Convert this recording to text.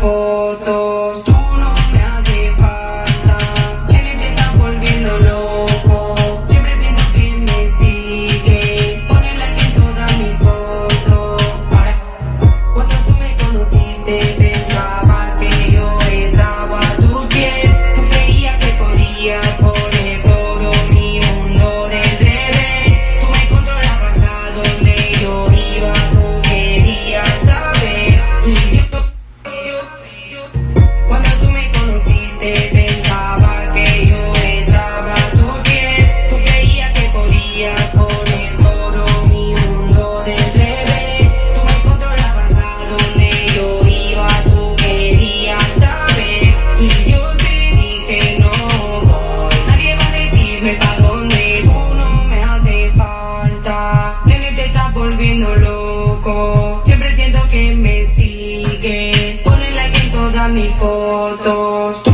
fotos. mis fotos.